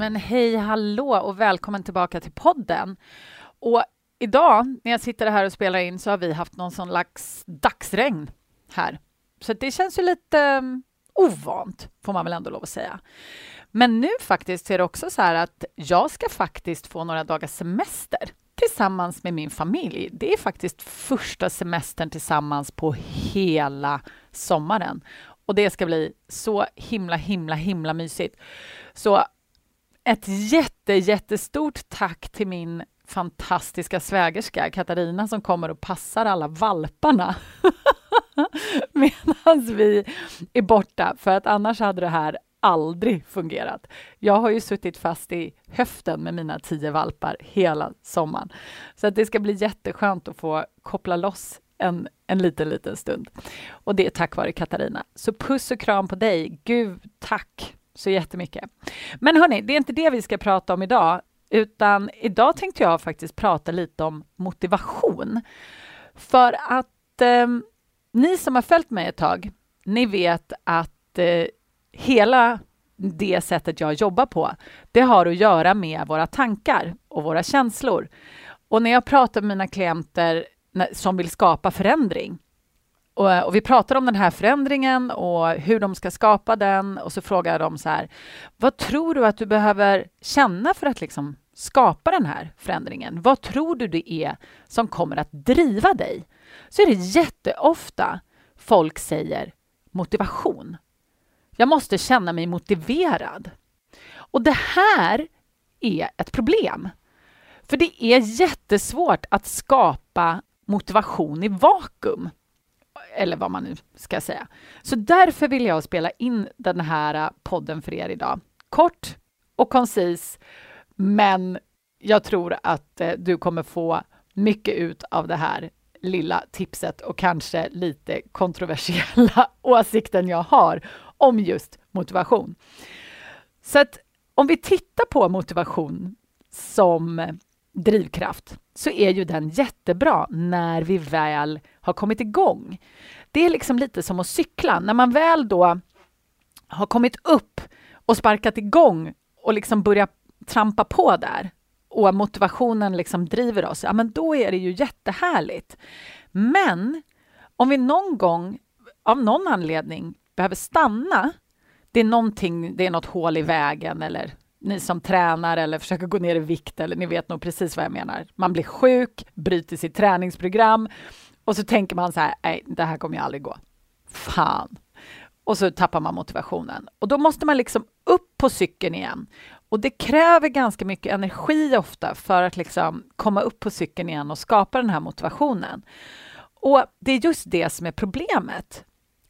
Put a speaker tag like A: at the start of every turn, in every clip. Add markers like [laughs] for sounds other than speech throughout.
A: Men hej hallå och välkommen tillbaka till podden. Och idag när jag sitter här och spelar in så har vi haft någon sån slags dagsregn här. Så det känns ju lite um, ovant, får man väl ändå lov att säga. Men nu faktiskt är det också så här att jag ska faktiskt få några dagars semester tillsammans med min familj. Det är faktiskt första semestern tillsammans på hela sommaren. Och det ska bli så himla, himla, himla mysigt. Så ett jätte, jättestort tack till min fantastiska svägerska Katarina som kommer och passar alla valparna [laughs] medan vi är borta, för att annars hade det här aldrig fungerat. Jag har ju suttit fast i höften med mina tio valpar hela sommaren. Så att det ska bli jätteskönt att få koppla loss en, en liten, liten stund. Och det är tack vare Katarina. Så puss och kram på dig. Gud, tack så jättemycket. Men hörni, det är inte det vi ska prata om idag, utan idag tänkte jag faktiskt prata lite om motivation. För att eh, ni som har följt mig ett tag, ni vet att eh, hela det sättet jag jobbar på, det har att göra med våra tankar och våra känslor. Och när jag pratar med mina klienter som vill skapa förändring, och, och, vi pratar om den här förändringen och hur de ska skapa den och så frågar de så här, vad tror du att du behöver känna för att liksom skapa den här förändringen? Vad tror du det är som kommer att driva dig? Så är det jätteofta folk säger motivation. Jag måste känna mig motiverad. Och det här är ett problem. För det är jättesvårt att skapa motivation i vakuum eller vad man nu ska säga. Så därför vill jag spela in den här äh, podden för er idag. Kort och koncis, men jag tror att äh, du kommer få mycket ut av det här lilla tipset och kanske lite kontroversiella [laughs] åsikten jag har om just motivation. Så att om vi tittar på motivation som drivkraft så är ju den jättebra när vi väl har kommit igång. Det är liksom lite som att cykla. När man väl då har kommit upp och sparkat igång och liksom börjar trampa på där och motivationen liksom driver oss, ja men då är det ju jättehärligt. Men om vi någon gång av någon anledning behöver stanna, det är någonting, det är något hål i vägen eller ni som tränar eller försöker gå ner i vikt, eller ni vet nog precis vad jag menar. Man blir sjuk, bryter sitt träningsprogram och så tänker man så här, nej, det här kommer ju aldrig gå. Fan. Och så tappar man motivationen. Och då måste man liksom upp på cykeln igen. Och det kräver ganska mycket energi ofta för att liksom komma upp på cykeln igen och skapa den här motivationen. Och det är just det som är problemet.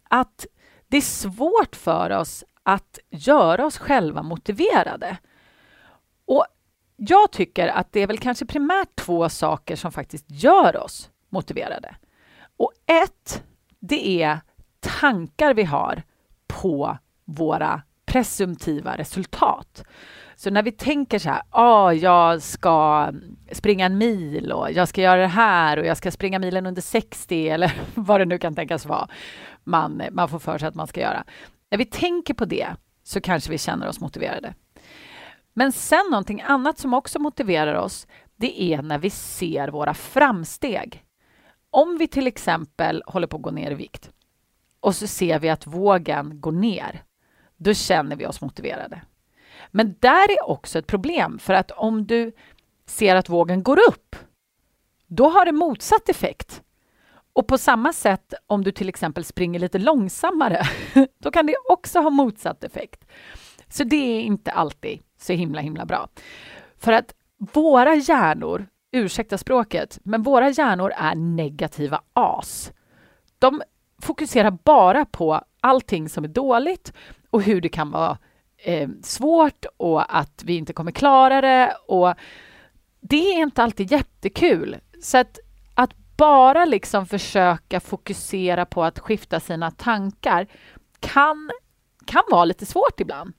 A: Att det är svårt för oss att göra oss själva motiverade. Och jag tycker att det är väl kanske primärt två saker som faktiskt gör oss motiverade. Och ett, det är tankar vi har på våra presumtiva resultat. Så när vi tänker så här, ah, jag ska springa en mil och jag ska göra det här och jag ska springa milen under 60 [laughs] eller vad det nu kan tänkas vara man, man får för sig att man ska göra. När vi tänker på det så kanske vi känner oss motiverade. Men sen någonting annat som också motiverar oss, det är när vi ser våra framsteg. Om vi till exempel håller på att gå ner i vikt och så ser vi att vågen går ner, då känner vi oss motiverade. Men där är också ett problem, för att om du ser att vågen går upp, då har det motsatt effekt. Och på samma sätt om du till exempel springer lite långsammare, [laughs] då kan det också ha motsatt effekt. Så det är inte alltid så himla himla bra. För att våra hjärnor, ursäkta språket, men våra hjärnor är negativa as. De fokuserar bara på allting som är dåligt och hur det kan vara eh, svårt och att vi inte kommer klara det. Och det är inte alltid jättekul. Så att, bara liksom försöka fokusera på att skifta sina tankar kan, kan vara lite svårt ibland.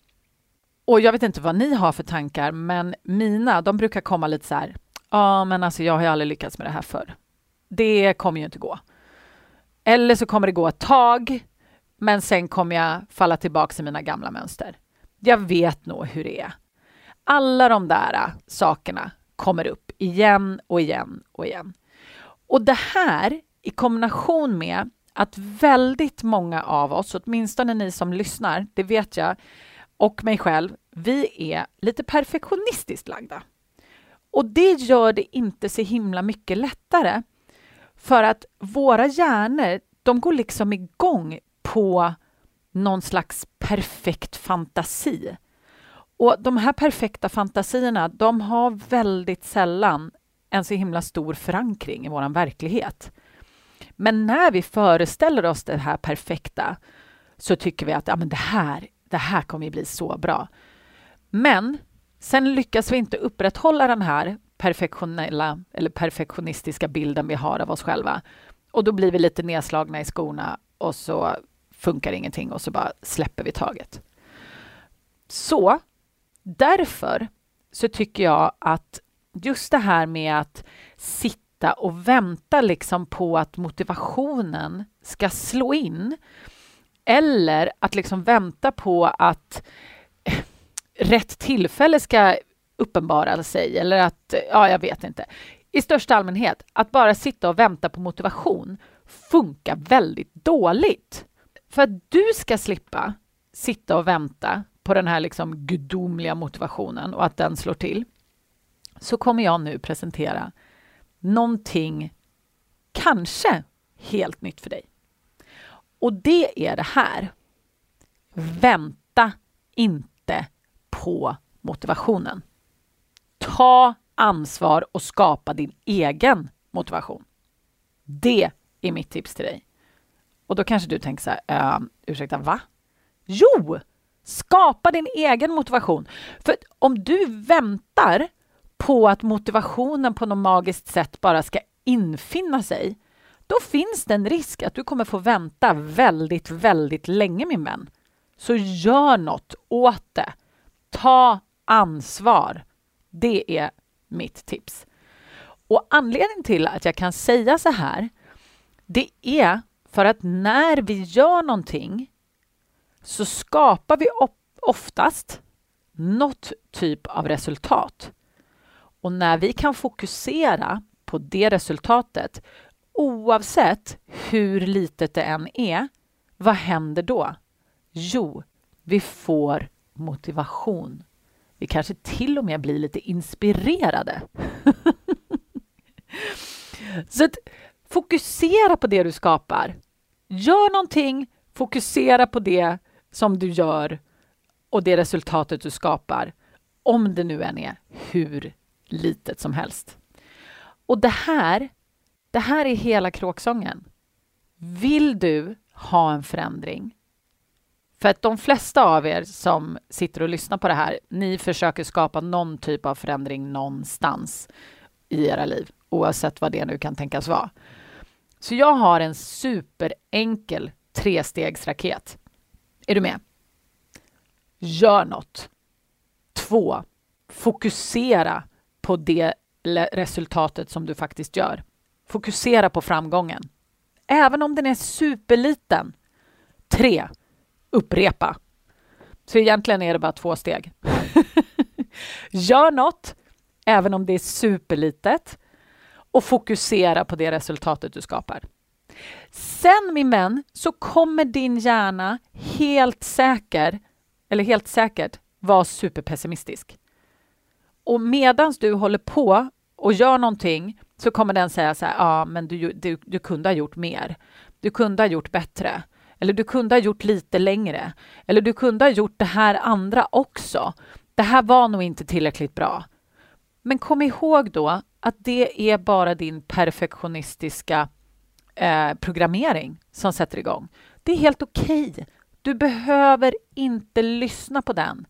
A: Och jag vet inte vad ni har för tankar, men mina, de brukar komma lite så här. Ja, men alltså jag har ju aldrig lyckats med det här förr. Det kommer ju inte gå. Eller så kommer det gå ett tag, men sen kommer jag falla tillbaka i mina gamla mönster. Jag vet nog hur det är. Alla de där äh, sakerna kommer upp igen och igen och igen. Och det här i kombination med att väldigt många av oss, åtminstone ni som lyssnar, det vet jag, och mig själv, vi är lite perfektionistiskt lagda. Och det gör det inte så himla mycket lättare. För att våra hjärnor, de går liksom igång på någon slags perfekt fantasi. Och de här perfekta fantasierna, de har väldigt sällan en så himla stor förankring i vår verklighet. Men när vi föreställer oss det här perfekta så tycker vi att ja, men det, här, det här kommer bli så bra. Men sen lyckas vi inte upprätthålla den här perfektionella eller perfektionistiska bilden vi har av oss själva. Och då blir vi lite nedslagna i skorna och så funkar ingenting och så bara släpper vi taget. Så därför så tycker jag att just det här med att sitta och vänta liksom på att motivationen ska slå in eller att liksom vänta på att eh, rätt tillfälle ska uppenbara sig eller att, ja, jag vet inte. I största allmänhet, att bara sitta och vänta på motivation funkar väldigt dåligt. För att du ska slippa sitta och vänta på den här liksom gudomliga motivationen och att den slår till så kommer jag nu presentera någonting kanske helt nytt för dig. Och det är det här. Vänta inte på motivationen. Ta ansvar och skapa din egen motivation. Det är mitt tips till dig. Och då kanske du tänker så här, uh, ursäkta, va? Jo! Skapa din egen motivation. För om du väntar på att motivationen på något magiskt sätt bara ska infinna sig, då finns det en risk att du kommer få vänta väldigt, väldigt länge min vän. Så gör något åt det. Ta ansvar. Det är mitt tips. Och anledningen till att jag kan säga så här, det är för att när vi gör någonting så skapar vi oftast något typ av resultat. Och när vi kan fokusera på det resultatet oavsett hur litet det än är, vad händer då? Jo, vi får motivation. Vi kanske till och med blir lite inspirerade. [laughs] Så att fokusera på det du skapar. Gör någonting, fokusera på det som du gör och det resultatet du skapar, om det nu än är hur litet som helst. Och det här, det här är hela kråksången. Vill du ha en förändring? För att de flesta av er som sitter och lyssnar på det här, ni försöker skapa någon typ av förändring någonstans i era liv, oavsett vad det nu kan tänkas vara. Så jag har en superenkel trestegsraket. Är du med? Gör något. Två. Fokusera på det resultatet som du faktiskt gör. Fokusera på framgången. Även om den är superliten. Tre. Upprepa. Så egentligen är det bara två steg. [laughs] Gör något, även om det är superlitet och fokusera på det resultatet du skapar. Sen min vän, så kommer din hjärna helt säker, eller helt säkert vara superpessimistisk. Och medans du håller på och gör någonting så kommer den säga så här, ja men du, du, du kunde ha gjort mer. Du kunde ha gjort bättre. Eller du kunde ha gjort lite längre. Eller du kunde ha gjort det här andra också. Det här var nog inte tillräckligt bra. Men kom ihåg då att det är bara din perfektionistiska eh, programmering som sätter igång. Det är helt okej. Okay. Du behöver inte lyssna på den.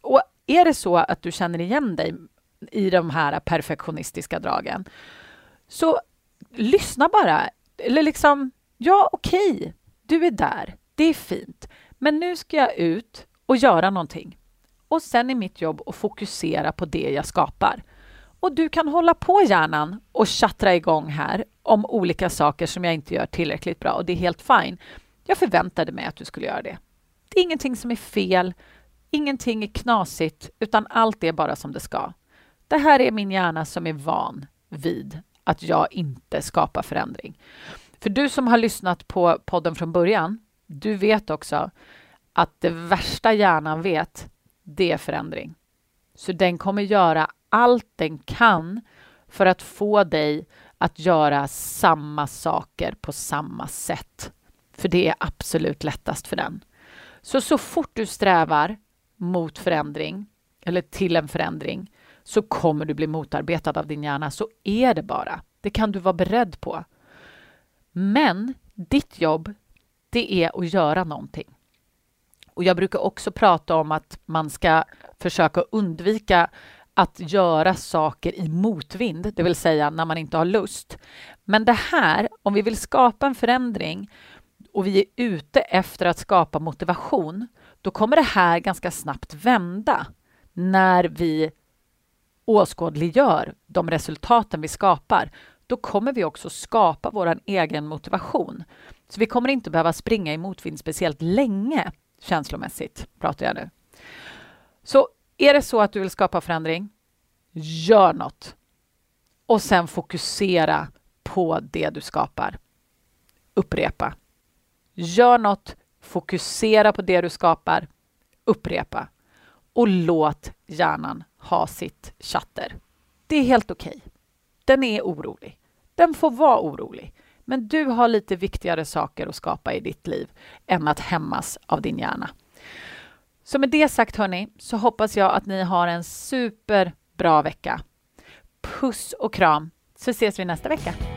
A: Och är det så att du känner igen dig i de här perfektionistiska dragen. Så lyssna bara. Eller liksom, ja okej, okay, du är där, det är fint. Men nu ska jag ut och göra någonting. Och sen är mitt jobb att fokusera på det jag skapar. Och du kan hålla på hjärnan och tjattra igång här om olika saker som jag inte gör tillräckligt bra och det är helt fine. Jag förväntade mig att du skulle göra det. Det är ingenting som är fel, ingenting är knasigt, utan allt är bara som det ska. Det här är min hjärna som är van vid att jag inte skapar förändring. För du som har lyssnat på podden från början, du vet också att det värsta hjärnan vet, det är förändring. Så den kommer göra allt den kan för att få dig att göra samma saker på samma sätt. För det är absolut lättast för den. Så så fort du strävar mot förändring eller till en förändring så kommer du bli motarbetad av din hjärna. Så är det bara. Det kan du vara beredd på. Men ditt jobb, det är att göra någonting. Och jag brukar också prata om att man ska försöka undvika att göra saker i motvind, det vill säga när man inte har lust. Men det här, om vi vill skapa en förändring och vi är ute efter att skapa motivation, då kommer det här ganska snabbt vända när vi åskådliggör de resultaten vi skapar. Då kommer vi också skapa vår egen motivation. Så vi kommer inte behöva springa i motvind speciellt länge, känslomässigt pratar jag nu. Så är det så att du vill skapa förändring, gör något. Och sen fokusera på det du skapar. Upprepa. Gör något, fokusera på det du skapar, upprepa. Och låt hjärnan ha sitt chatter. Det är helt okej. Okay. Den är orolig. Den får vara orolig. Men du har lite viktigare saker att skapa i ditt liv än att hämmas av din hjärna. Så med det sagt hörni, så hoppas jag att ni har en superbra vecka. Puss och kram, så ses vi nästa vecka.